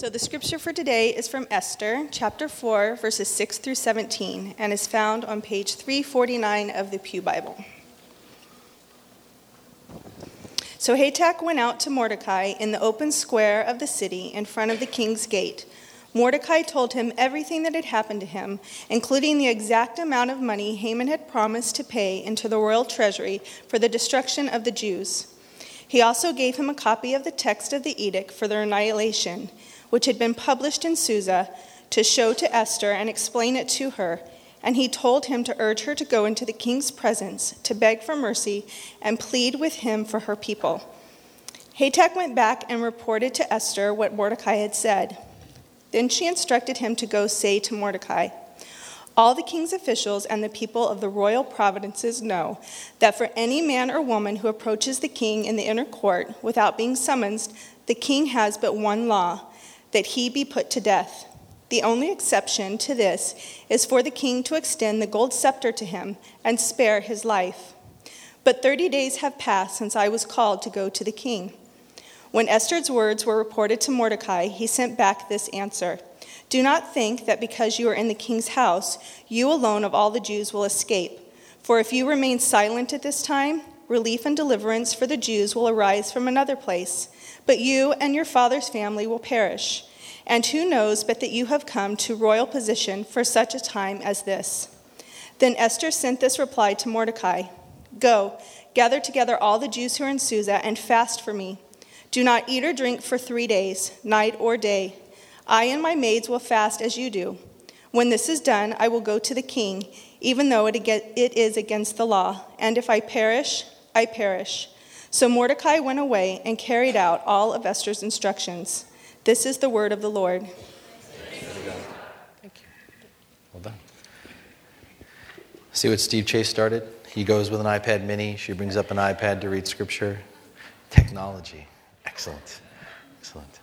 So the scripture for today is from Esther, chapter 4, verses 6 through 17, and is found on page 349 of the Pew Bible. So Hathach went out to Mordecai in the open square of the city in front of the king's gate. Mordecai told him everything that had happened to him, including the exact amount of money Haman had promised to pay into the royal treasury for the destruction of the Jews. He also gave him a copy of the text of the edict for their annihilation which had been published in Susa, to show to Esther and explain it to her. And he told him to urge her to go into the king's presence, to beg for mercy, and plead with him for her people. Hathach went back and reported to Esther what Mordecai had said. Then she instructed him to go say to Mordecai, all the king's officials and the people of the royal provinces know that for any man or woman who approaches the king in the inner court without being summoned, the king has but one law that he be put to death. The only exception to this is for the king to extend the gold scepter to him and spare his life. But 30 days have passed since I was called to go to the king. When Esther's words were reported to Mordecai, he sent back this answer Do not think that because you are in the king's house, you alone of all the Jews will escape. For if you remain silent at this time, relief and deliverance for the Jews will arise from another place but you and your father's family will perish. And who knows but that you have come to royal position for such a time as this? Then Esther sent this reply to Mordecai Go, gather together all the Jews who are in Susa, and fast for me. Do not eat or drink for three days, night or day. I and my maids will fast as you do. When this is done, I will go to the king, even though it is against the law. And if I perish, I perish. So Mordecai went away and carried out all of Esther's instructions. This is the word of the Lord. Thank you. Well done. See what Steve Chase started? He goes with an iPad mini. She brings up an iPad to read scripture. Technology. Excellent. Excellent.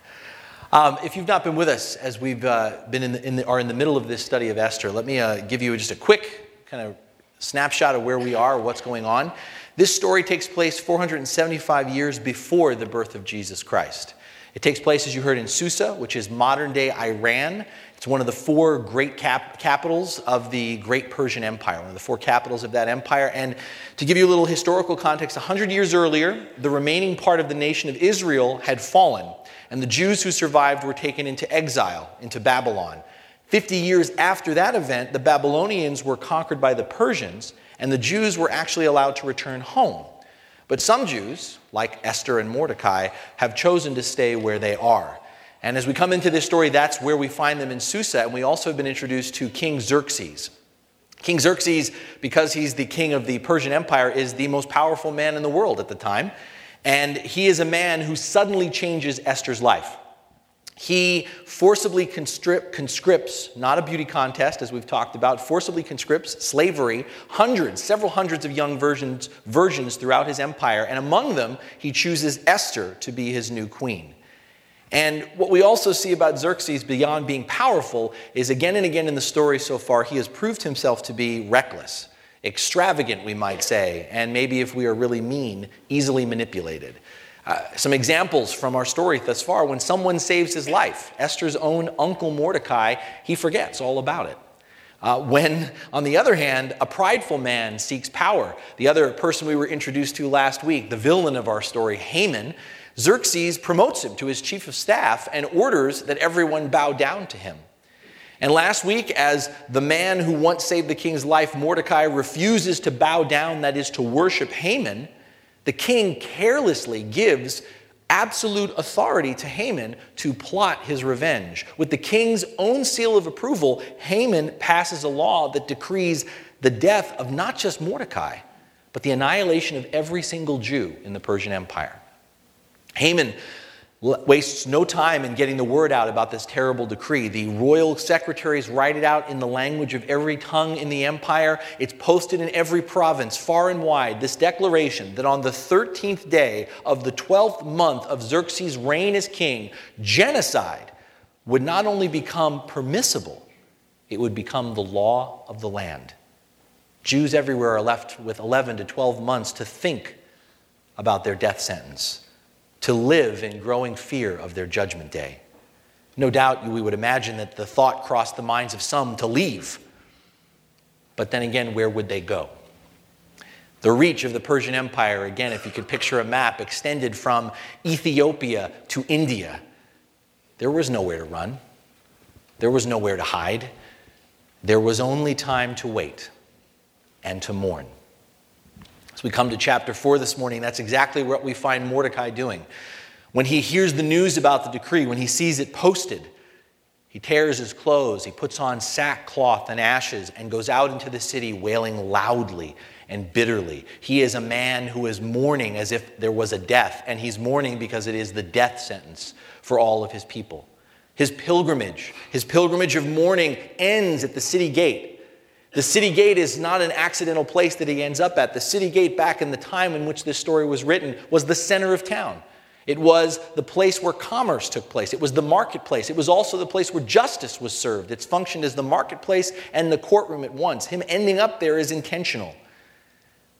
Um, if you've not been with us as we've uh, been in the, in the, are in the middle of this study of Esther, let me uh, give you just a quick kind of snapshot of where we are, what's going on. This story takes place 475 years before the birth of Jesus Christ. It takes place, as you heard, in Susa, which is modern day Iran. It's one of the four great cap- capitals of the Great Persian Empire, one of the four capitals of that empire. And to give you a little historical context, 100 years earlier, the remaining part of the nation of Israel had fallen, and the Jews who survived were taken into exile, into Babylon. 50 years after that event, the Babylonians were conquered by the Persians, and the Jews were actually allowed to return home. But some Jews, like Esther and Mordecai, have chosen to stay where they are. And as we come into this story, that's where we find them in Susa, and we also have been introduced to King Xerxes. King Xerxes, because he's the king of the Persian Empire, is the most powerful man in the world at the time. And he is a man who suddenly changes Esther's life. He forcibly conscripts, not a beauty contest, as we've talked about, forcibly conscripts slavery, hundreds, several hundreds of young virgins, virgins throughout his empire, and among them, he chooses Esther to be his new queen. And what we also see about Xerxes, beyond being powerful, is again and again in the story so far, he has proved himself to be reckless, extravagant, we might say, and maybe if we are really mean, easily manipulated. Uh, some examples from our story thus far when someone saves his life, Esther's own uncle Mordecai, he forgets all about it. Uh, when, on the other hand, a prideful man seeks power, the other person we were introduced to last week, the villain of our story, Haman, Xerxes promotes him to his chief of staff and orders that everyone bow down to him. And last week, as the man who once saved the king's life, Mordecai, refuses to bow down, that is, to worship Haman, the king carelessly gives absolute authority to Haman to plot his revenge. With the king's own seal of approval, Haman passes a law that decrees the death of not just Mordecai, but the annihilation of every single Jew in the Persian Empire. Haman wastes no time in getting the word out about this terrible decree. The royal secretaries write it out in the language of every tongue in the empire. It's posted in every province, far and wide. This declaration that on the 13th day of the 12th month of Xerxes' reign as king, genocide would not only become permissible, it would become the law of the land. Jews everywhere are left with 11 to 12 months to think about their death sentence to live in growing fear of their judgment day. No doubt we would imagine that the thought crossed the minds of some to leave. But then again, where would they go? The reach of the Persian Empire, again, if you could picture a map, extended from Ethiopia to India. There was nowhere to run, there was nowhere to hide. There was only time to wait and to mourn. As we come to chapter 4 this morning, that's exactly what we find Mordecai doing. When he hears the news about the decree, when he sees it posted, he tears his clothes, he puts on sackcloth and ashes, and goes out into the city wailing loudly and bitterly. He is a man who is mourning as if there was a death, and he's mourning because it is the death sentence for all of his people. His pilgrimage, his pilgrimage of mourning ends at the city gate. The city gate is not an accidental place that he ends up at. The city gate, back in the time in which this story was written, was the center of town. It was the place where commerce took place. It was the marketplace. It was also the place where justice was served. It's functioned as the marketplace and the courtroom at once. Him ending up there is intentional.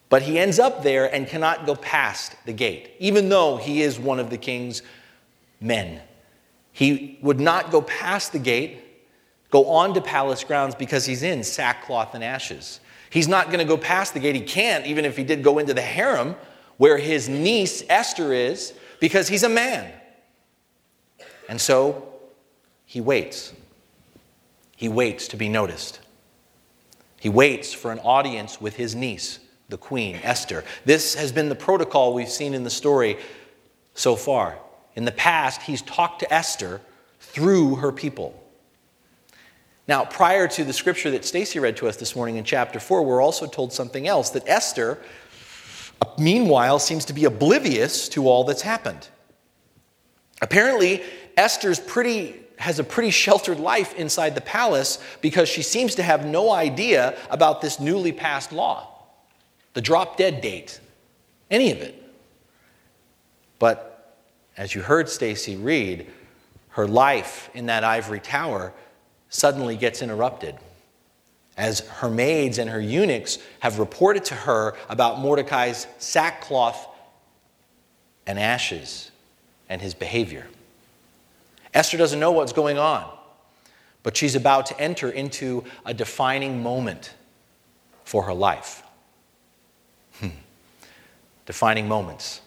But he ends up there and cannot go past the gate, even though he is one of the king's men. He would not go past the gate, go on to palace grounds because he's in sackcloth and ashes. He's not going to go past the gate. He can't, even if he did go into the harem where his niece Esther is, because he's a man. And so he waits. He waits to be noticed. He waits for an audience with his niece the queen, Esther. This has been the protocol we've seen in the story so far. In the past, he's talked to Esther through her people. Now, prior to the scripture that Stacy read to us this morning in chapter 4, we're also told something else that Esther, meanwhile, seems to be oblivious to all that's happened. Apparently, Esther's pretty has a pretty sheltered life inside the palace because she seems to have no idea about this newly passed law the drop dead date, any of it. But as you heard Stacy read, her life in that ivory tower suddenly gets interrupted as her maids and her eunuchs have reported to her about Mordecai's sackcloth and ashes and his behavior. Esther doesn't know what's going on, but she's about to enter into a defining moment for her life hmm. defining moments.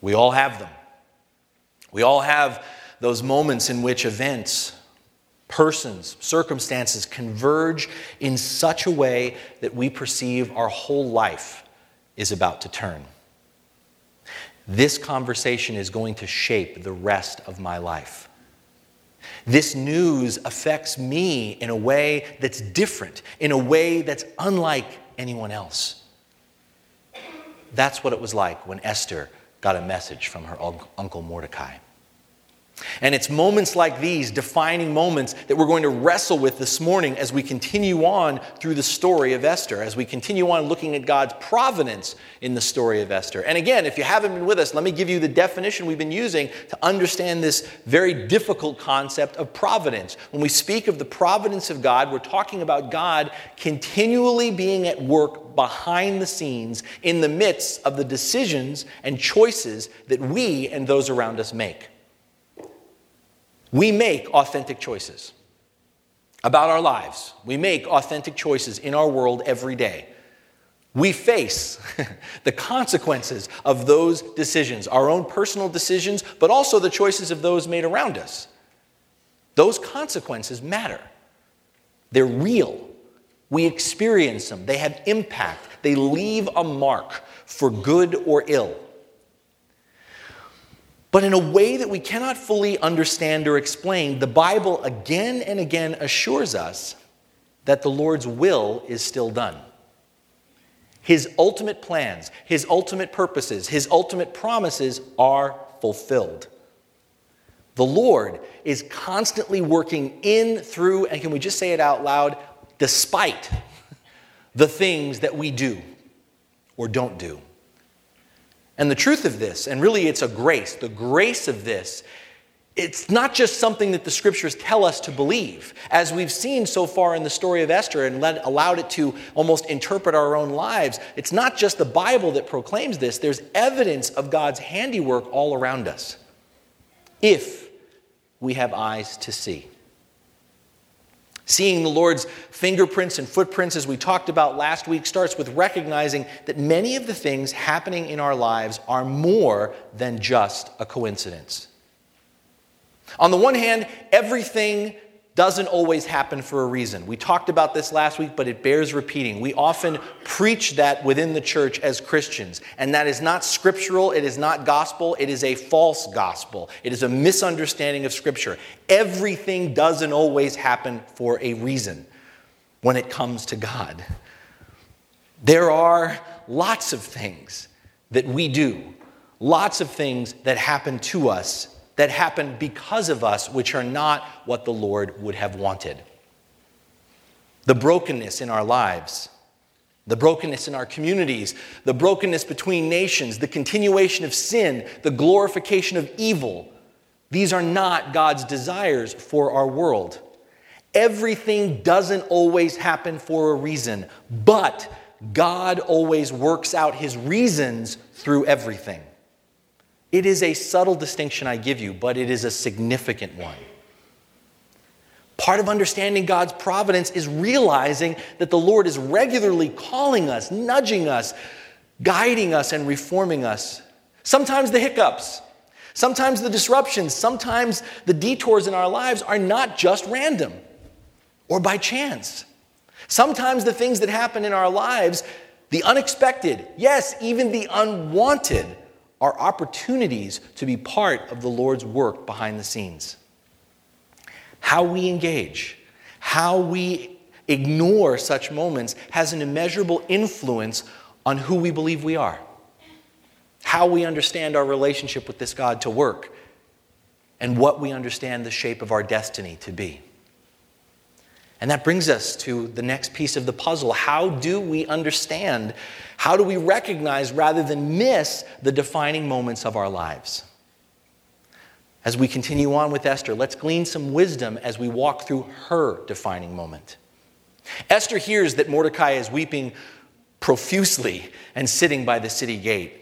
We all have them. We all have those moments in which events, persons, circumstances converge in such a way that we perceive our whole life is about to turn. This conversation is going to shape the rest of my life. This news affects me in a way that's different, in a way that's unlike anyone else. That's what it was like when Esther got a message from her uncle Mordecai. And it's moments like these, defining moments, that we're going to wrestle with this morning as we continue on through the story of Esther, as we continue on looking at God's providence in the story of Esther. And again, if you haven't been with us, let me give you the definition we've been using to understand this very difficult concept of providence. When we speak of the providence of God, we're talking about God continually being at work behind the scenes in the midst of the decisions and choices that we and those around us make. We make authentic choices about our lives. We make authentic choices in our world every day. We face the consequences of those decisions, our own personal decisions, but also the choices of those made around us. Those consequences matter. They're real. We experience them. They have impact. They leave a mark for good or ill but in a way that we cannot fully understand or explain, the Bible again and again assures us that the Lord's will is still done. His ultimate plans, his ultimate purposes, his ultimate promises are fulfilled. The Lord is constantly working in, through, and can we just say it out loud? Despite the things that we do or don't do. And the truth of this, and really it's a grace, the grace of this, it's not just something that the scriptures tell us to believe. As we've seen so far in the story of Esther and led, allowed it to almost interpret our own lives, it's not just the Bible that proclaims this, there's evidence of God's handiwork all around us. If we have eyes to see. Seeing the Lord's fingerprints and footprints, as we talked about last week, starts with recognizing that many of the things happening in our lives are more than just a coincidence. On the one hand, everything doesn't always happen for a reason. We talked about this last week, but it bears repeating. We often preach that within the church as Christians, and that is not scriptural, it is not gospel, it is a false gospel. It is a misunderstanding of Scripture. Everything doesn't always happen for a reason when it comes to God. There are lots of things that we do, lots of things that happen to us that happen because of us, which are not what the Lord would have wanted. The brokenness in our lives, the brokenness in our communities, the brokenness between nations, the continuation of sin, the glorification of evil, these are not God's desires for our world. Everything doesn't always happen for a reason, but God always works out his reasons through everything. It is a subtle distinction I give you, but it is a significant one. Part of understanding God's providence is realizing that the Lord is regularly calling us, nudging us, guiding us, and reforming us. Sometimes the hiccups, sometimes the disruptions, sometimes the detours in our lives are not just random or by chance. Sometimes the things that happen in our lives, the unexpected, yes, even the unwanted, are opportunities to be part of the Lord's work behind the scenes. How we engage, how we ignore such moments has an immeasurable influence on who we believe we are, how we understand our relationship with this God to work, and what we understand the shape of our destiny to be. And that brings us to the next piece of the puzzle. How do we understand? How do we recognize rather than miss the defining moments of our lives? As we continue on with Esther, let's glean some wisdom as we walk through her defining moment. Esther hears that Mordecai is weeping profusely and sitting by the city gate.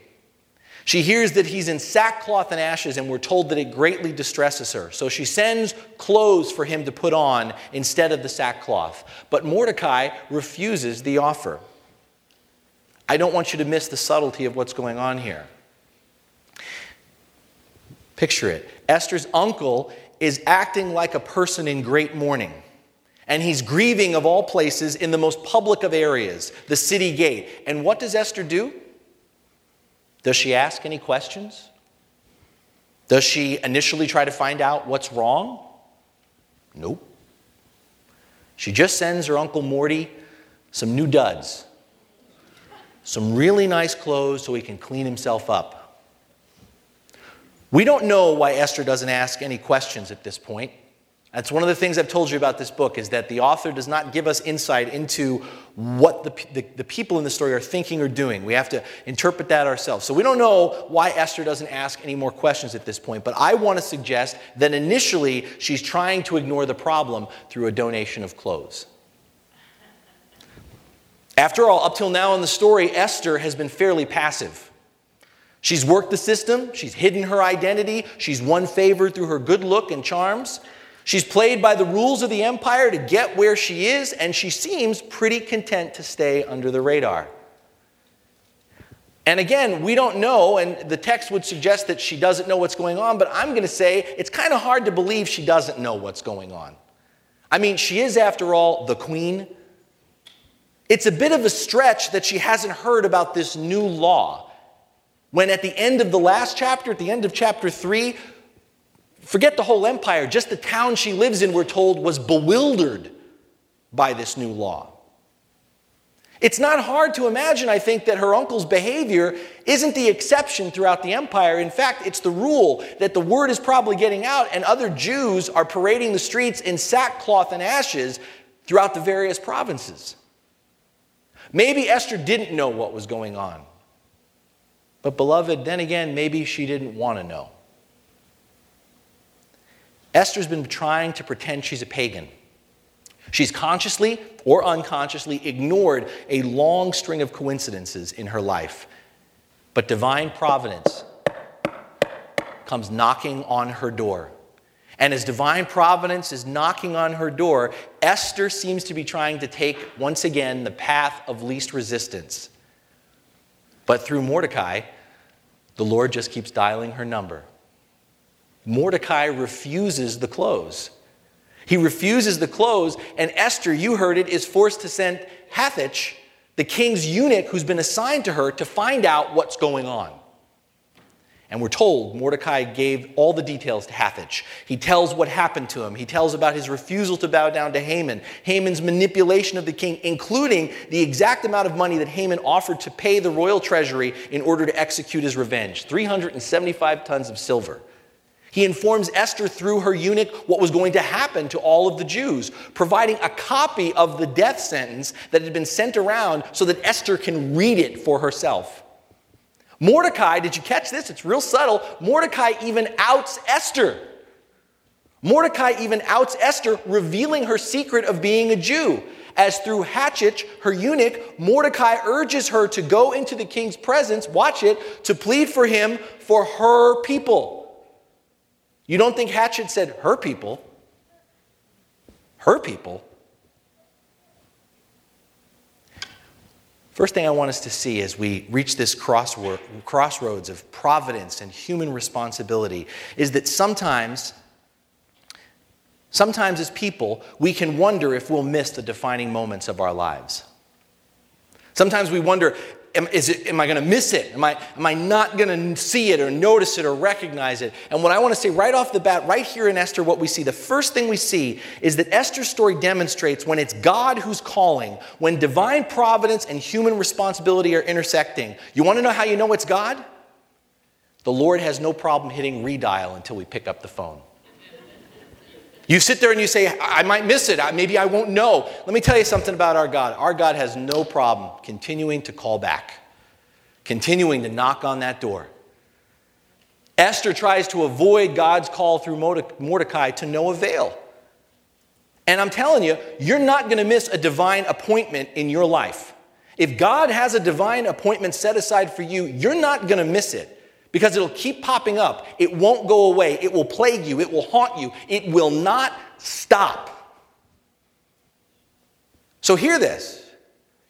She hears that he's in sackcloth and ashes, and we're told that it greatly distresses her. So she sends clothes for him to put on instead of the sackcloth. But Mordecai refuses the offer. I don't want you to miss the subtlety of what's going on here. Picture it Esther's uncle is acting like a person in great mourning. And he's grieving, of all places, in the most public of areas, the city gate. And what does Esther do? Does she ask any questions? Does she initially try to find out what's wrong? Nope. She just sends her Uncle Morty some new duds, some really nice clothes so he can clean himself up. We don't know why Esther doesn't ask any questions at this point. That's one of the things I've told you about this book is that the author does not give us insight into what the, the, the, people in the story are thinking or doing. We have to interpret that ourselves. So we don't know why Esther doesn't ask any more questions at this point, but I want to suggest that initially she's trying to ignore the problem through a donation of clothes. After all, up till now in the story, Esther has been fairly passive. She's worked the system, she's hidden her identity, she's won favor through her good look and charms. She's played by the rules of the empire to get where she is, and she seems pretty content to stay under the radar. And again, we don't know, and the text would suggest that she doesn't know what's going on, but I'm going to say it's kind of hard to believe she doesn't know what's going on. I mean, she is, after all, the queen. It's a bit of a stretch that she hasn't heard about this new law. When at the end of the last chapter, at the end of chapter 3, Forget the whole empire, just the town she lives in, we're told, was bewildered by this new law. It's not hard to imagine, I think, that her uncle's behavior isn't the exception throughout the empire. In fact, it's the rule that the word is probably getting out, and other Jews are parading the streets in sackcloth and ashes throughout the various provinces. Maybe Esther didn't know what was going on. But, beloved, then again, maybe she didn't want to know. Esther's been trying to pretend she's a pagan. She's consciously or unconsciously ignored a long string of coincidences in her life. But divine providence comes knocking on her door. And as divine providence is knocking on her door, Esther seems to be trying to take, once again, the path of least resistance. But through Mordecai, the Lord just keeps dialing her number. Mordecai refuses the clothes. He refuses the clothes, and Esther, you heard it, is forced to send Hathach, the king's eunuch who's been assigned to her, to find out what's going on. And we're told Mordecai gave all the details to Hathach. He tells what happened to him. He tells about his refusal to bow down to Haman, Haman's manipulation of the king, including the exact amount of money that Haman offered to pay the royal treasury in order to execute his revenge 375 tons of silver. He informs Esther through her eunuch what was going to happen to all of the Jews, providing a copy of the death sentence that had been sent around so that Esther can read it for herself. Mordecai, did you catch this? It's real subtle. Mordecai even outs Esther. Mordecai even outs Esther, revealing her secret of being a Jew. As through Hathach, her eunuch, Mordecai urges her to go into the king's presence, watch it, to plead for him for her people. You don't think Hathach said her people? Her people? First thing I want us to see as we reach this crossroads of providence and human responsibility is that sometimes, sometimes as people, we can wonder if we'll miss the defining moments of our lives. Sometimes we wonder am, it, am I going to miss it? Am I, am I not going to see it or notice it or recognize it? And what I want to say right off the bat, right here in Esther, what we see, the first thing we see is that Esther's story demonstrates when it's God who's calling, when divine providence and human responsibility are intersecting. You want to know how you know it's God? The Lord has no problem hitting redial until we pick up the phone. You sit there and you say, I might miss it. Maybe I won't know. Let me tell you something about our God. Our God has no problem continuing to call back, continuing to knock on that door. Esther tries to avoid God's call through Mordecai to no avail. And I'm telling you, you're not going to miss a divine appointment in your life. If God has a divine appointment set aside for you, you're not going to miss it because it'll keep popping up. It won't go away. It will plague you. It will haunt you. It will not stop. So, hear this.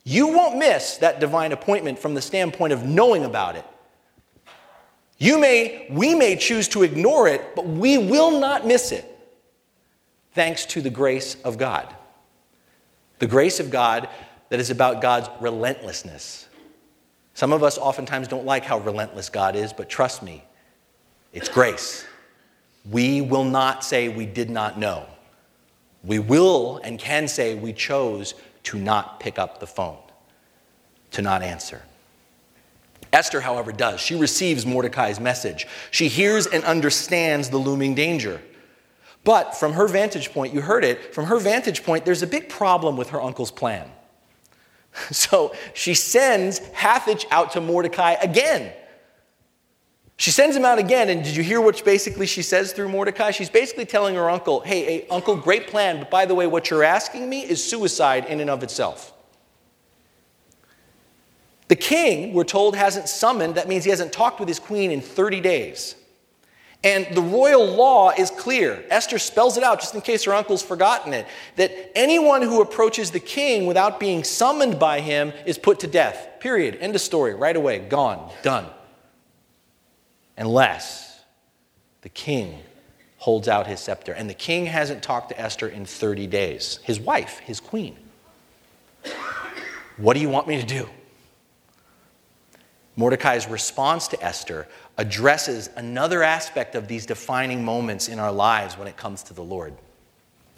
You won't miss that divine appointment from the standpoint of knowing about it. You may, we may choose to ignore it, but we will not miss it thanks to the grace of God. The grace of God that is about God's relentlessness. Some of us oftentimes don't like how relentless God is, but trust me, it's grace. We will not say we did not know. We will and can say we chose to not pick up the phone, to not answer. Esther, however, does. She receives Mordecai's message. She hears and understands the looming danger. But from her vantage point, you heard it, from her vantage point, there's a big problem with her uncle's plan. So she sends Hathach out to Mordecai again. She sends him out again, and did you hear what basically she says through Mordecai? She's basically telling her uncle, hey, hey, uncle, great plan, but by the way, what you're asking me is suicide in and of itself. The king, we're told, hasn't summoned, that means he hasn't talked with his queen in 30 days. And the royal law is clear. Esther spells it out, just in case her uncle's forgotten it, that anyone who approaches the king without being summoned by him is put to death. Period. End of story. Right away. Gone. Done. Unless the king holds out his scepter. And the king hasn't talked to Esther in 30 days. His wife, his queen. What do you want me to do? Mordecai's response to Esther addresses another aspect of these defining moments in our lives when it comes to the Lord.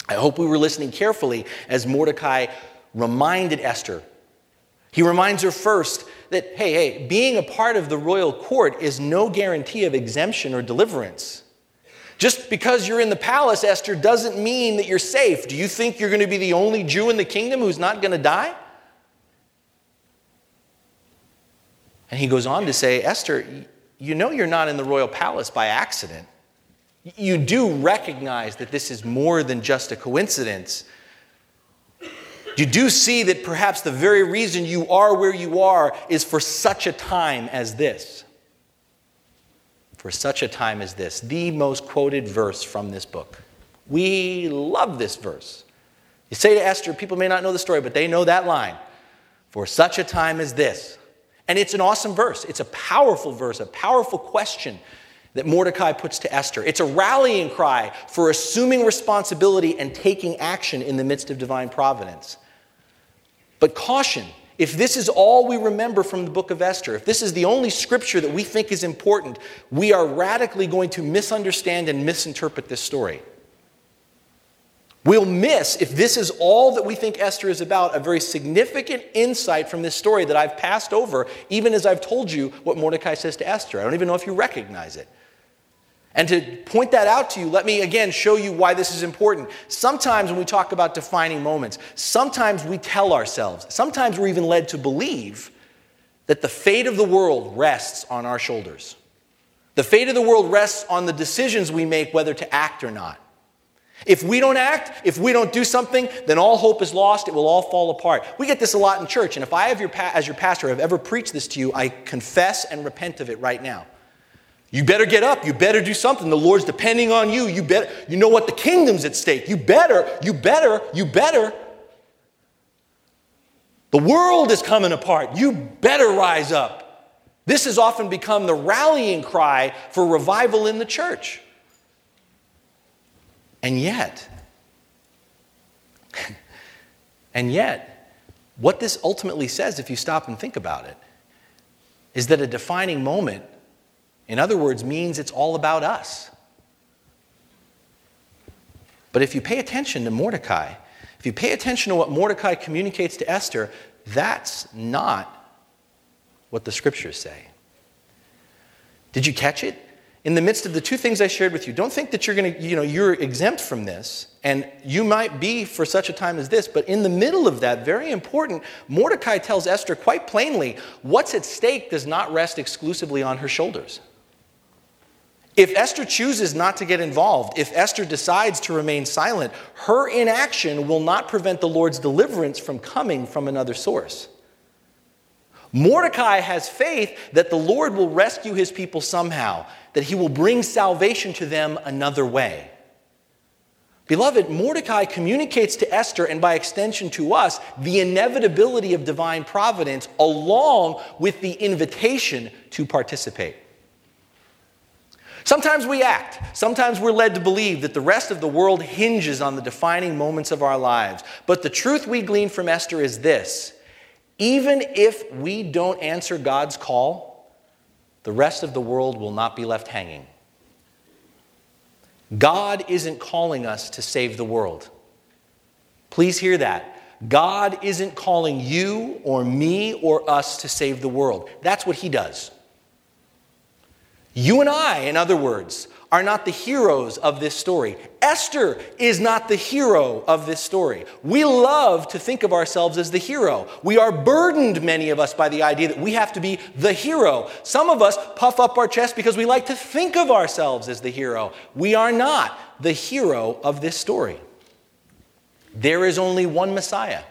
I hope we were listening carefully as Mordecai reminded Esther. He reminds her first that, hey, hey, being a part of the royal court is no guarantee of exemption or deliverance. Just because you're in the palace, Esther, doesn't mean that you're safe. Do you think you're going to be the only Jew in the kingdom who's not going to die? And he goes on to say, Esther, you know you're not in the royal palace by accident. You do recognize that this is more than just a coincidence. You do see that perhaps the very reason you are where you are is for such a time as this. For such a time as this. The most quoted verse from this book. We love this verse. You say to Esther, people may not know the story, but they know that line for such a time as this. And it's an awesome verse. It's a powerful verse, a powerful question that Mordecai puts to Esther. It's a rallying cry for assuming responsibility and taking action in the midst of divine providence. But caution, if this is all we remember from the book of Esther, if this is the only scripture that we think is important, we are radically going to misunderstand and misinterpret this story. We'll miss, if this is all that we think Esther is about, a very significant insight from this story that I've passed over, even as I've told you what Mordecai says to Esther. I don't even know if you recognize it. And to point that out to you, let me again show you why this is important. Sometimes when we talk about defining moments, sometimes we tell ourselves, sometimes we're even led to believe that the fate of the world rests on our shoulders. The fate of the world rests on the decisions we make whether to act or not. If we don't act, if we don't do something, then all hope is lost. It will all fall apart. We get this a lot in church, and if I, have your, as your pastor, have ever preached this to you, I confess and repent of it right now. You better get up. You better do something. The Lord's depending on you. You better, you know what? The kingdom's at stake. You better, you better, you better. The world is coming apart. You better rise up. This has often become the rallying cry for revival in the church. And yet, and yet, what this ultimately says, if you stop and think about it, is that a defining moment in other words, means it's all about us. But if you pay attention to Mordecai, if you pay attention to what Mordecai communicates to Esther, that's not what the scriptures say. Did you catch it? In the midst of the two things I shared with you, don't think that you're going to, you know, you're exempt from this, and you might be for such a time as this, but in the middle of that, very important, Mordecai tells Esther quite plainly what's at stake does not rest exclusively on her shoulders. If Esther chooses not to get involved, if Esther decides to remain silent, her inaction will not prevent the Lord's deliverance from coming from another source. Mordecai has faith that the Lord will rescue his people somehow, that he will bring salvation to them another way. Beloved, Mordecai communicates to Esther and by extension to us the inevitability of divine providence along with the invitation to participate. Sometimes we act. Sometimes we're led to believe that the rest of the world hinges on the defining moments of our lives. But the truth we glean from Esther is this even if we don't answer God's call, the rest of the world will not be left hanging. God isn't calling us to save the world. Please hear that. God isn't calling you or me or us to save the world. That's what He does. You and I, in other words, are not the heroes of this story. Esther is not the hero of this story. We love to think of ourselves as the hero. We are burdened, many of us, by the idea that we have to be the hero. Some of us puff up our chest because we like to think of ourselves as the hero. We are not the hero of this story. There is only one Messiah,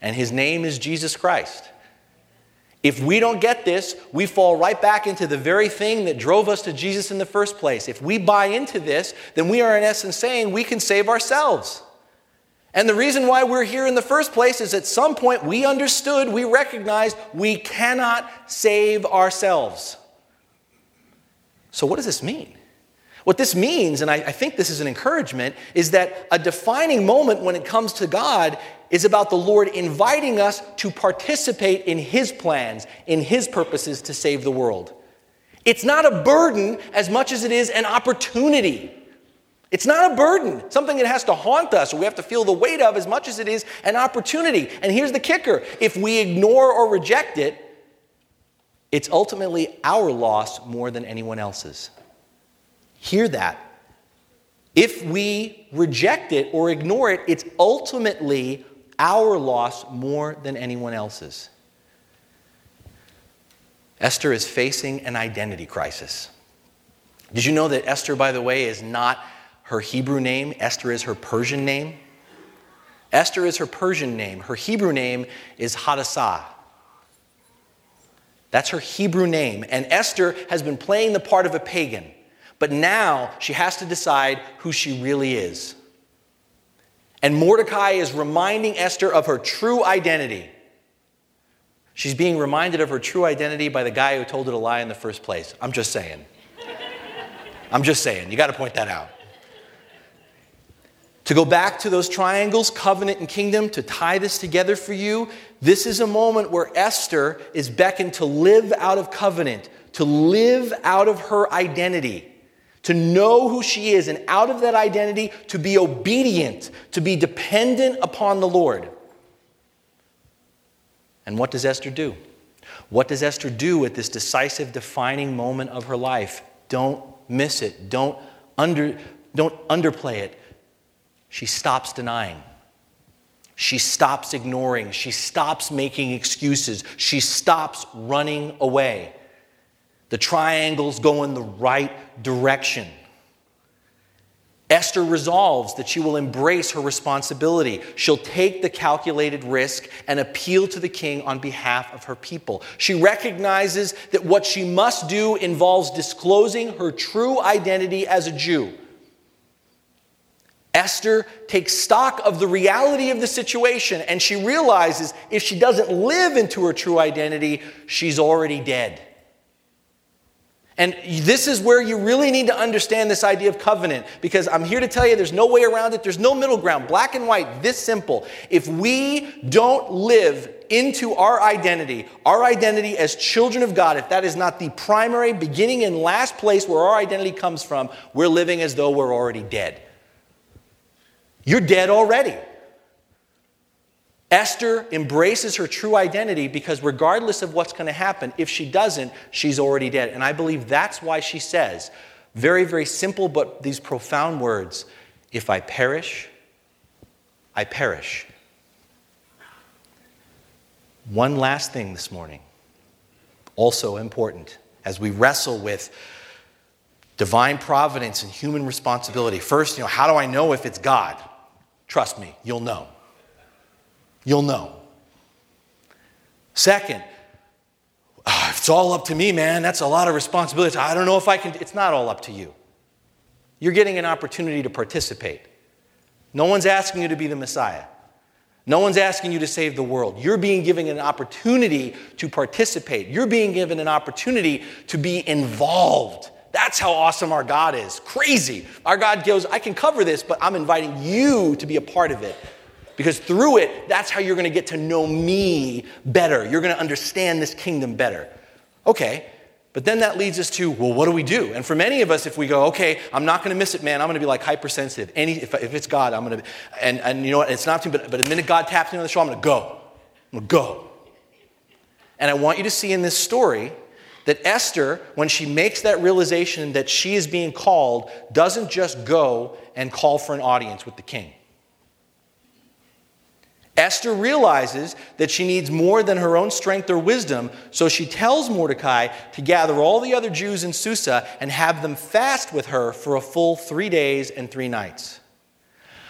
and his name is Jesus Christ. If we don't get this, we fall right back into the very thing that drove us to Jesus in the first place. If we buy into this, then we are in essence saying we can save ourselves. And the reason why we're here in the first place is at some point we understood, we recognized we cannot save ourselves. So, what does this mean? What this means, and I, I, think this is an encouragement, is that a defining moment when it comes to God is about the Lord inviting us to participate in His plans, in His purposes to save the world. It's not a burden as much as it is an opportunity. It's not a burden, something that has to haunt us or we have to feel the weight of as much as it is an opportunity. And here's the kicker if we ignore or reject it, it's ultimately our loss more than anyone else's. Hear that. If we reject it or ignore it, it's ultimately our loss more than anyone else's. Esther is facing an identity crisis. Did you know that Esther, by the way, is not her Hebrew name? Esther is her Persian name. Esther is her Persian name. Her Hebrew name is Hadassah. That's her Hebrew name. And Esther has been playing the part of a pagan. But now she has to decide who she really is. And Mordecai is reminding Esther of her true identity. She's being reminded of her true identity by the guy who told her to lie in the first place. I'm just saying. I'm just saying. You got to point that out. To go back to those triangles, covenant and kingdom, to tie this together for you, this is a moment where Esther is beckoned to live out of covenant, to live out of her identity, to know who she is, and out of that identity, to be obedient, to be dependent upon the Lord. And what does Esther do? What does Esther do at this decisive, defining moment of her life? Don't miss it. Don't, under, don't underplay it. She stops denying. She stops ignoring. She stops making excuses. She stops running away. The triangles go in the right direction. Esther resolves that she will embrace her responsibility. She'll take the calculated risk and appeal to the king on behalf of her people. She recognizes that what she must do involves disclosing her true identity as a Jew. Esther takes stock of the reality of the situation and she realizes if she doesn't live into her true identity, she's already dead. And this is where you really need to understand this idea of covenant because I'm here to tell you there's no way around it. There's no middle ground, black and white, this simple. If we don't live into our identity, our identity as children of God, if that is not the primary beginning and last place where our identity comes from, we're living as though we're already dead. You're dead already. Esther embraces her true identity because, regardless of what's going to happen, if she doesn't, she's already dead. And I believe that's why she says, very, very simple, but these profound words if I perish, I perish. One last thing this morning, also important, as we wrestle with divine providence and human responsibility. First, you know, how do I know if it's God? Trust me, you'll know. You'll know. Second, oh, it's all up to me, man, that's a lot of responsibility. I don't know if I can. It's not all up to you. You're getting an opportunity to participate. No one's asking you to be the Messiah. No one's asking you to save the world. You're being given an opportunity to participate. You're being given an opportunity to be involved. That's how awesome our God is. Crazy. Our God goes, I can cover this, but I'm inviting you to be a part of it. Because through it, that's how you're going to get to know me better. You're going to understand this kingdom better. Okay, but then that leads us to, well, what do we do? And for many of us, if we go, okay, I'm not going to miss it, man, I'm going to be like hypersensitive. Any, if, if it's God, I'm going to, and, and you know what, it's not but, but the minute God taps me on the shoulder, I'm going to go. I'm going to go. And I want you to see in this story that Esther, when she makes that realization that she is being called, doesn't just go and call for an audience with the king. Esther realizes that she needs more than her own strength or wisdom, so she tells Mordecai to gather all the other Jews in Susa and have them fast with her for a full three days and three nights.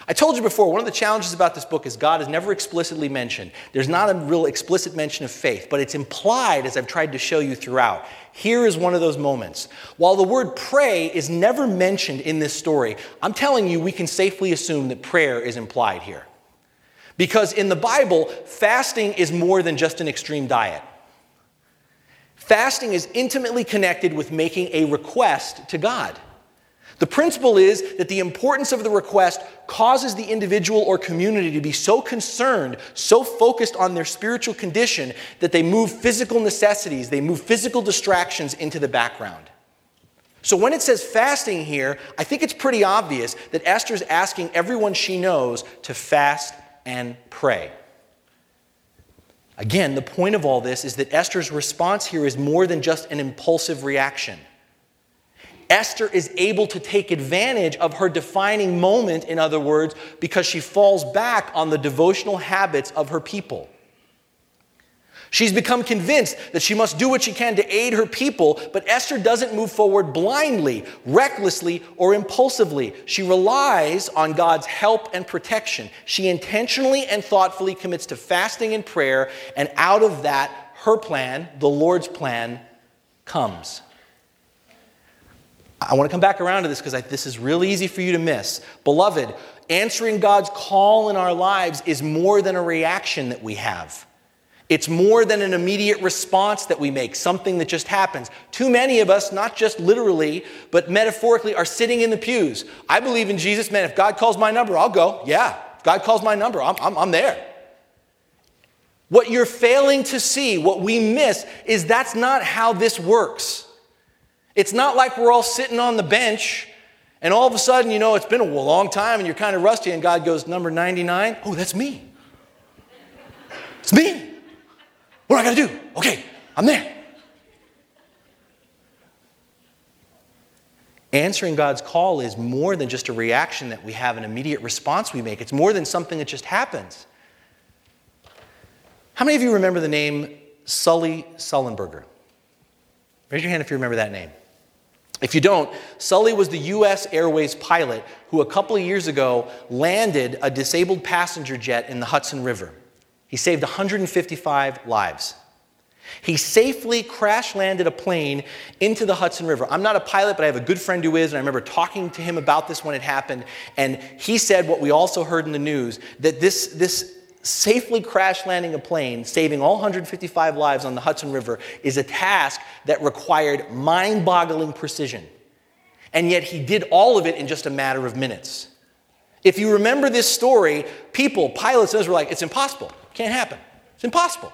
I told you before, one of the challenges about this book is God is never explicitly mentioned. There's not a real explicit mention of faith, but it's implied as I've tried to show you throughout. Here is one of those moments. While the word pray is never mentioned in this story, I'm telling you we can safely assume that prayer is implied here. Because in the Bible, fasting is more than just an extreme diet. Fasting is intimately connected with making a request to God. The principle is that the importance of the request causes the individual or community to be so concerned, so focused on their spiritual condition, that they move physical necessities, they move physical distractions into the background. So when it says fasting here, I think it's pretty obvious that Esther's asking everyone she knows to fast and pray. Again, the point of all this is that Esther's response here is more than just an impulsive reaction. Esther is able to take advantage of her defining moment, in other words, because she falls back on the devotional habits of her people. She's become convinced that she must do what she can to aid her people, but Esther doesn't move forward blindly, recklessly, or impulsively. She relies on God's help and protection. She intentionally and thoughtfully commits to fasting and prayer, and out of that, her plan, the Lord's plan, comes. I want to come back around to this because this is really easy for you to miss. Beloved, answering God's call in our lives is more than a reaction that we have. It's more than an immediate response that we make, something that just happens. Too many of us, not just literally, but metaphorically, are sitting in the pews. I believe in Jesus, man. If God calls my number, I'll go. Yeah. If God calls my number, I'm, I'm, I'm there. What you're failing to see, what we miss, is that's not how this works. It's not like we're all sitting on the bench and all of a sudden, you know, it's been a long time and you're kind of rusty, and God goes, Number 99? Oh, that's me. It's me. What do I got to do? Okay, I'm there. Answering God's call is more than just a reaction that we have, an immediate response we make. It's more than something that just happens. How many of you remember the name Sully Sullenberger? Raise your hand if you remember that name. If you don't, Sully was the US Airways pilot who a couple of years ago landed a disabled passenger jet in the Hudson River. He saved 155 lives. He safely crash landed a plane into the Hudson River. I'm not a pilot, but I have a good friend who is, and I remember talking to him about this when it happened. And he said what we also heard in the news that this, this safely crash landing a plane, saving all 155 lives on the Hudson River, is a task that required mind boggling precision. And yet he did all of it in just a matter of minutes. If you remember this story, people, pilots, those were like, it's impossible. Can't happen. It's impossible.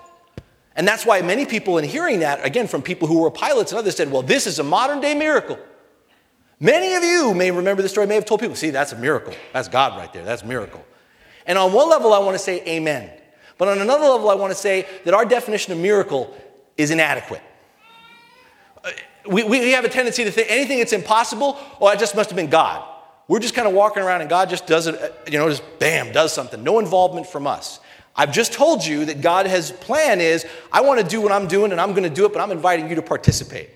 And that's why many people, in hearing that, again, from people who were pilots and others, said, well, this is a modern day miracle. Many of you may remember the story, may have told people, see, that's a miracle. That's God right there. That's a miracle. And on one level, I want to say amen. But on another level, I want to say that our definition of miracle is inadequate. Uh, we, we have a tendency to think anything that's impossible, oh, it just must have been God. We're just kind of walking around and God just does it, uh, you know, just bam, does something. No involvement from us. I've just told you that God has plan is I want to do what I'm doing and I'm going to do it, but I'm inviting you to participate.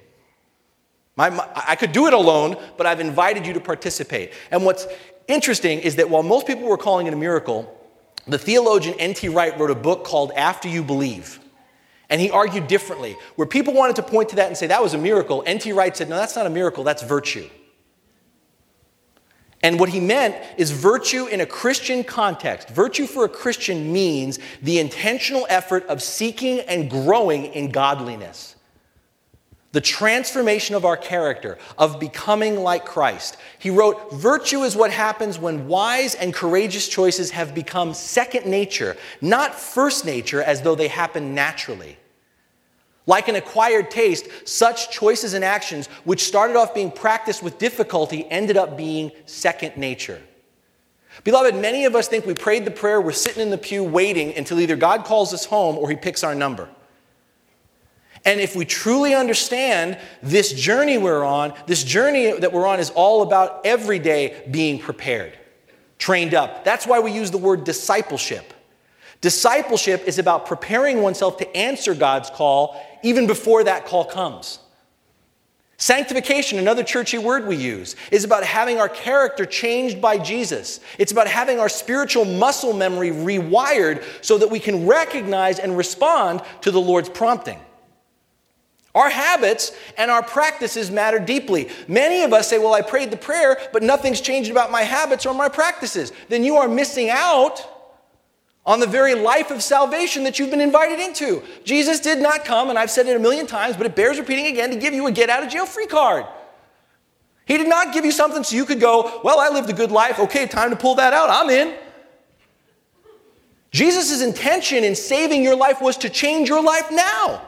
My, my, I could do it alone, but I've invited you to participate. And what's interesting is that while most people were calling it a miracle, the theologian N.T. Wright wrote a book called After You Believe. And he argued differently. Where people wanted to point to that and say that was a miracle, N.T. Wright said, no, that's not a miracle, that's virtue. And what he meant is virtue in a Christian context. Virtue for a Christian means the intentional effort of seeking and growing in godliness the transformation of our character, of becoming like Christ. He wrote, Virtue is what happens when wise and courageous choices have become second nature, not first nature as though they happen naturally. Like an acquired taste, such choices and actions, which started off being practiced with difficulty, ended up being second nature. Beloved, many of us think we prayed the prayer, we're sitting in the pew waiting until either God calls us home or he picks our number. And if we truly understand this journey we're on, this journey that we're on is all about every day being prepared, trained up. That's why we use the word discipleship. Discipleship is about preparing oneself to answer God's call even before that call comes. Sanctification, another churchy word we use, is about having our character changed by Jesus. It's about having our spiritual muscle memory rewired so that we can recognize and respond to the Lord's prompting. Our habits and our practices matter deeply. Many of us say, Well, I prayed the prayer, but nothing's changed about my habits or my practices. Then you are missing out on the very life of salvation that you've been invited into. Jesus did not come, and I've said it a million times, but it bears repeating again, to give you a get out of jail free card. He did not give you something so you could go, Well, I lived a good life. Okay, time to pull that out. I'm in. Jesus' intention in saving your life was to change your life now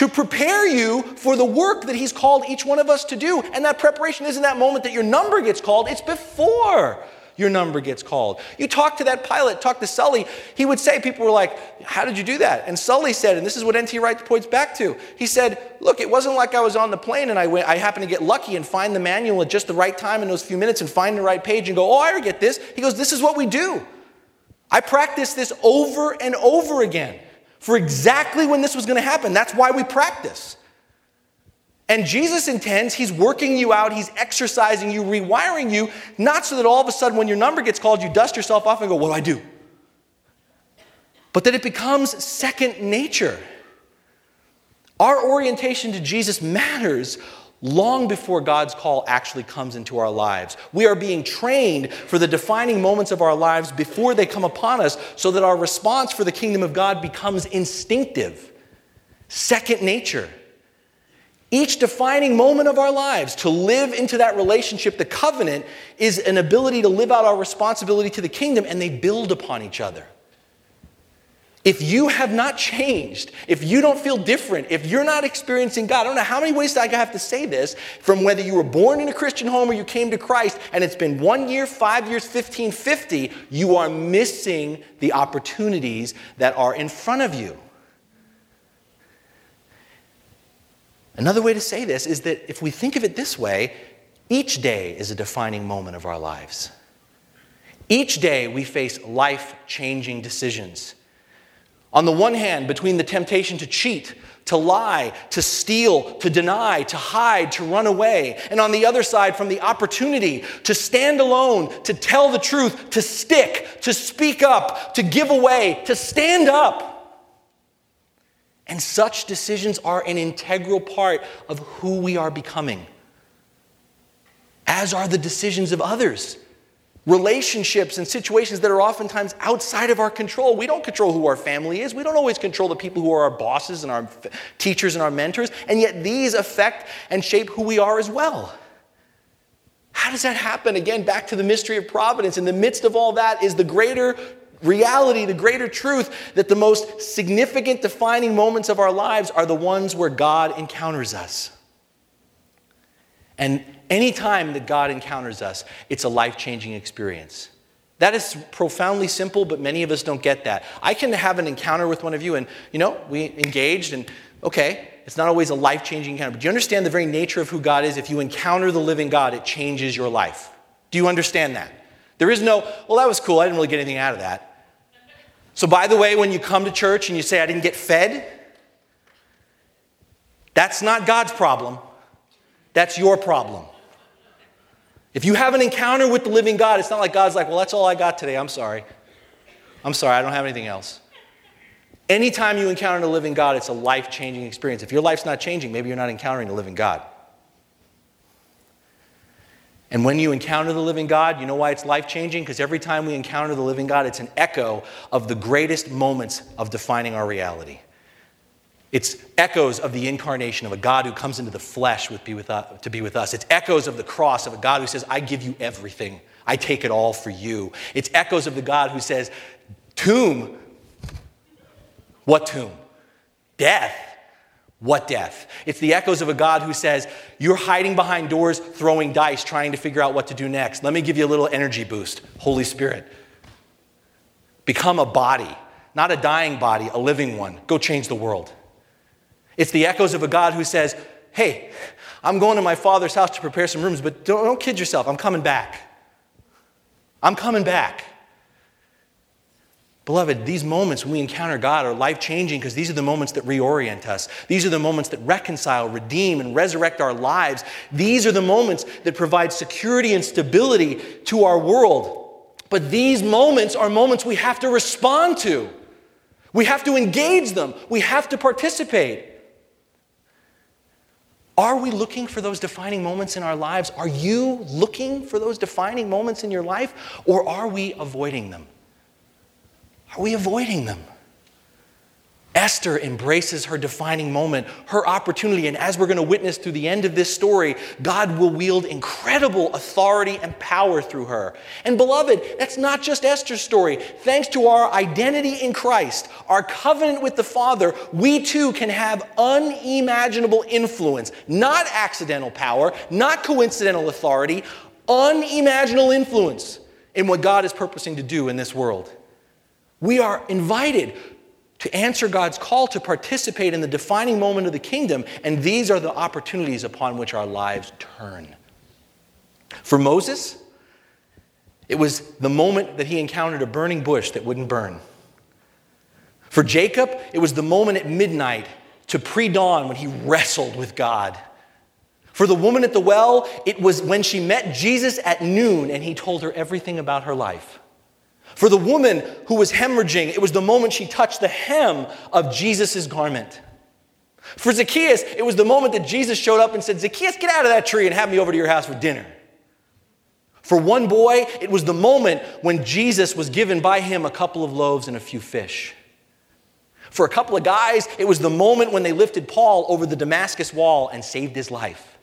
to prepare you for the work that He's called each one of us to do. And that preparation isn't that moment that your number gets called, it's before your number gets called. You talk to that pilot, talk to Sully, he would say, people were like, How did you do that? And Sully said, and this is what N.T. Wright points back to, he said, Look, it wasn't like I was on the plane and I, went, I happened to get lucky and find the manual at just the right time in those few minutes and find the right page and go, Oh, I get this. He goes, This is what we do. I practice this over and over again for exactly when this was going to happen. That's why we practice. And Jesus intends, He's working you out, He's exercising you, rewiring you, not so that all of a sudden when your number gets called, you dust yourself off and go, What do I do? But that it becomes second nature. Our orientation to Jesus matters long before God's call actually comes into our lives. We are being trained for the defining moments of our lives before they come upon us so that our response for the kingdom of God becomes instinctive, second nature. Each defining moment of our lives to live into that relationship, the covenant, is an ability to live out our responsibility to the kingdom, and they build upon each other. If you have not changed, if you don't feel different, if you're not experiencing God, I don't know how many ways I have to say this, from whether you were born in a Christian home or you came to Christ, and it's been one year, five years, 15, 50, you are missing the opportunities that are in front of you. Another way to say this is that if we think of it this way, each day is a defining moment of our lives. Each day we face life changing decisions. On the one hand, between the temptation to cheat, to lie, to steal, to deny, to hide, to run away. And on the other side, from the opportunity to stand alone, to tell the truth, to stick, to speak up, to give away, to stand up. And such decisions are an integral part of who we are becoming, as are the decisions of others relationships and situations that are oftentimes outside of our control. We don't control who our family is. We don't always control the people who are our bosses and our teachers and our mentors, and yet these affect and shape who we are as well. How does that happen? Again, back to the mystery of providence. In the midst of all that is the greater reality, the greater truth that the most significant defining moments of our lives are the ones where God encounters us. And anytime that God encounters us, it's a life changing experience. That is profoundly simple, but many of us don't get that. I can have an encounter with one of you, and you know, we engaged, and okay, it's not always a life changing encounter, but do you understand the very nature of who God is? If you encounter the living God, it changes your life. Do you understand that? There is no, well, that was cool, I didn't really get anything out of that. So, by the way, when you come to church and you say, I didn't get fed, that's not God's problem. That's your problem. If you have an encounter with the living God, it's not like God's like, well, that's all I got today. I'm sorry. I'm sorry, I don't have anything else. Anytime you encounter the living God, it's a life changing experience. If your life's not changing, maybe you're not encountering the living God. And when you encounter the living God, you know why it's life changing? Because every time we encounter the living God, it's an echo of the greatest moments of defining our reality. It's echoes of the incarnation of a God who comes into the flesh be with us, to be with us. It's echoes of the cross of a God who says, I give you everything. I take it all for you. It's echoes of the God who says, Tomb, what tomb? Death. What death? It's the echoes of a God who says, You're hiding behind doors, throwing dice, trying to figure out what to do next. Let me give you a little energy boost. Holy Spirit. Become a body, not a dying body, a living one. Go change the world. It's the echoes of a God who says, Hey, I'm going to my father's house to prepare some rooms, but don't, don't kid yourself. I'm coming back. I'm coming back. Beloved, these moments when we encounter God are life changing because these are the moments that reorient us. These are the moments that reconcile, redeem, and resurrect our lives. These are the moments that provide security and stability to our world. But these moments are moments we have to respond to. We have to engage them. We have to participate. Are we looking for those defining moments in our lives? Are you looking for those defining moments in your life? Or are we avoiding them? Are we avoiding them? Esther embraces her defining moment, her opportunity, and as we're going to witness through the end of this story, God will wield incredible authority and power through her. And beloved, that's not just Esther's story. Thanks to our identity in Christ, our covenant with the Father, we too can have unimaginable influence, not accidental power, not coincidental authority, unimaginable influence in what God is purposing to do in this world. We are invited to answer God's call to participate in the defining moment of the kingdom, and these are the opportunities upon which our lives turn. For Moses, it was the moment that he encountered a burning bush that wouldn't burn. For Jacob, it was the moment at midnight to pre dawn when he wrestled with God. For the woman at the well, it was when she met Jesus at noon and he told her everything about her life. For the woman who was hemorrhaging, it was the moment she touched the hem of Jesus' garment. For Zacchaeus, it was the moment that Jesus showed up and said, Zacchaeus, get out of that tree and have me over to your house for dinner. For one boy, it was the moment when Jesus was given by him a couple of loaves and a few fish. For a couple of guys, it was the moment when they lifted Paul over the Damascus wall and saved his life.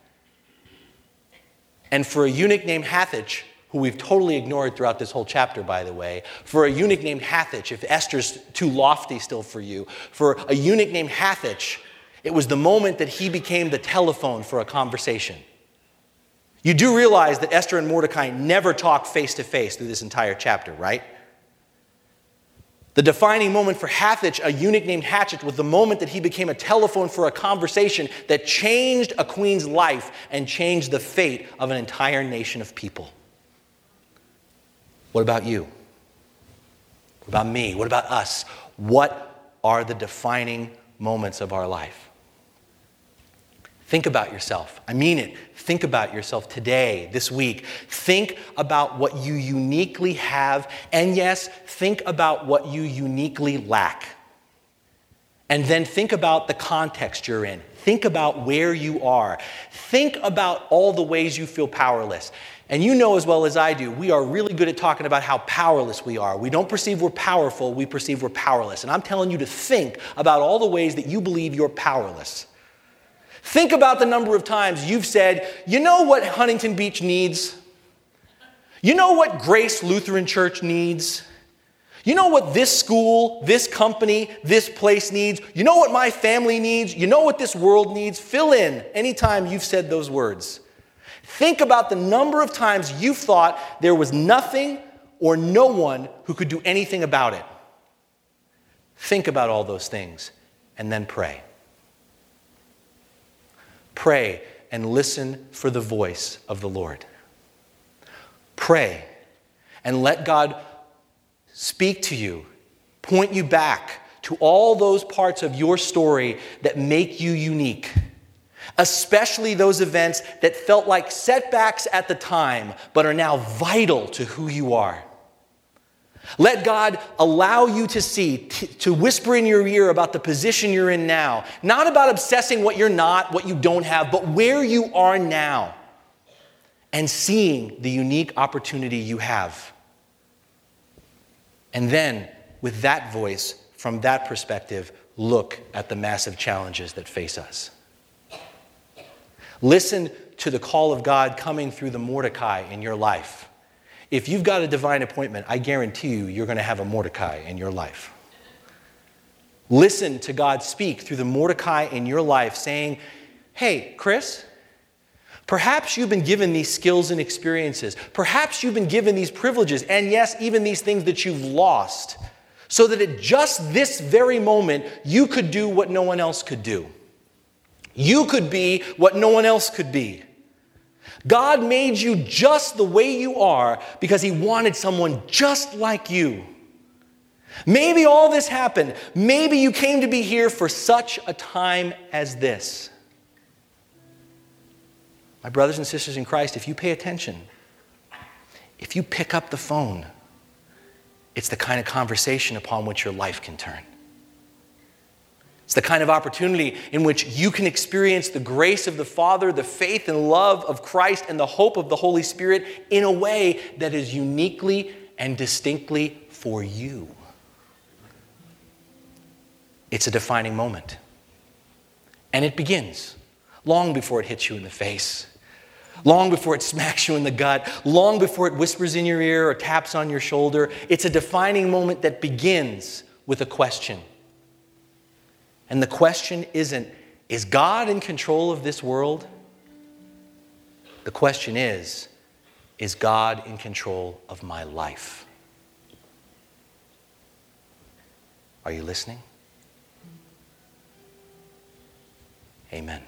And for a eunuch named Hathach, who we've totally ignored throughout this whole chapter, by the way, for a eunuch named Hathach, if Esther's too lofty still for you, for a eunuch named Hathach, it was the moment that he became the telephone for a conversation. You do realize that Esther and Mordecai never talk face to face through this entire chapter, right? The defining moment for Hathach, a eunuch named Hathach, was the moment that he became a telephone for a conversation that changed a queen's life and changed the fate of an entire nation of people. What about you? What about me? What about us? What are the defining moments of our life? Think about yourself. I mean it. Think about yourself today, this week. Think about what you uniquely have. And yes, think about what you uniquely lack. And then think about the context you're in. Think about where you are. Think about all the ways you feel powerless. And you know as well as I do, we are really good at talking about how powerless we are. We don't perceive we're powerful, we perceive we're powerless. And I'm telling you to think about all the ways that you believe you're powerless. Think about the number of times you've said, you know what Huntington Beach needs? You know what Grace Lutheran Church needs? You know what this school, this company, this place needs? You know what my family needs? You know what this world needs? Fill in anytime you've said those words. Think about the number of times you've thought there was nothing or no one who could do anything about it. Think about all those things and then pray. Pray and listen for the voice of the Lord. Pray and let God speak to you, point you back to all those parts of your story that make you unique, especially those events that felt like setbacks at the time but are now vital to who you are. Let God allow you to see, to whisper in your ear about the position you're in now. Not about obsessing what you're not, what you don't have, but where you are now. And seeing the unique opportunity you have. And then, with that voice, from that perspective, look at the massive challenges that face us. Listen to the call of God coming through the Mordecai in your life. If you've got a divine appointment, I guarantee you, you're going to have a Mordecai in your life. Listen to God speak through the Mordecai in your life saying, Hey, Chris, perhaps you've been given these skills and experiences. Perhaps you've been given these privileges, and yes, even these things that you've lost, so that at just this very moment, you could do what no one else could do. You could be what no one else could be. God made you just the way you are because He wanted someone just like you. Maybe all this happened. Maybe you came to be here for such a time as this. My brothers and sisters in Christ, if you pay attention, if you pick up the phone, it's the kind of conversation upon which your life can turn. It's the kind of opportunity in which you can experience the grace of the Father, the faith and love of Christ, and the hope of the Holy Spirit in a way that is uniquely and distinctly for you. It's a defining moment. And it begins long before it hits you in the face, long before it smacks you in the gut, long before it whispers in your ear or taps on your shoulder. It's a defining moment that begins with a question. And the question isn't, is God in control of this world? The question is, is God in control of my life? Are you listening? Amen.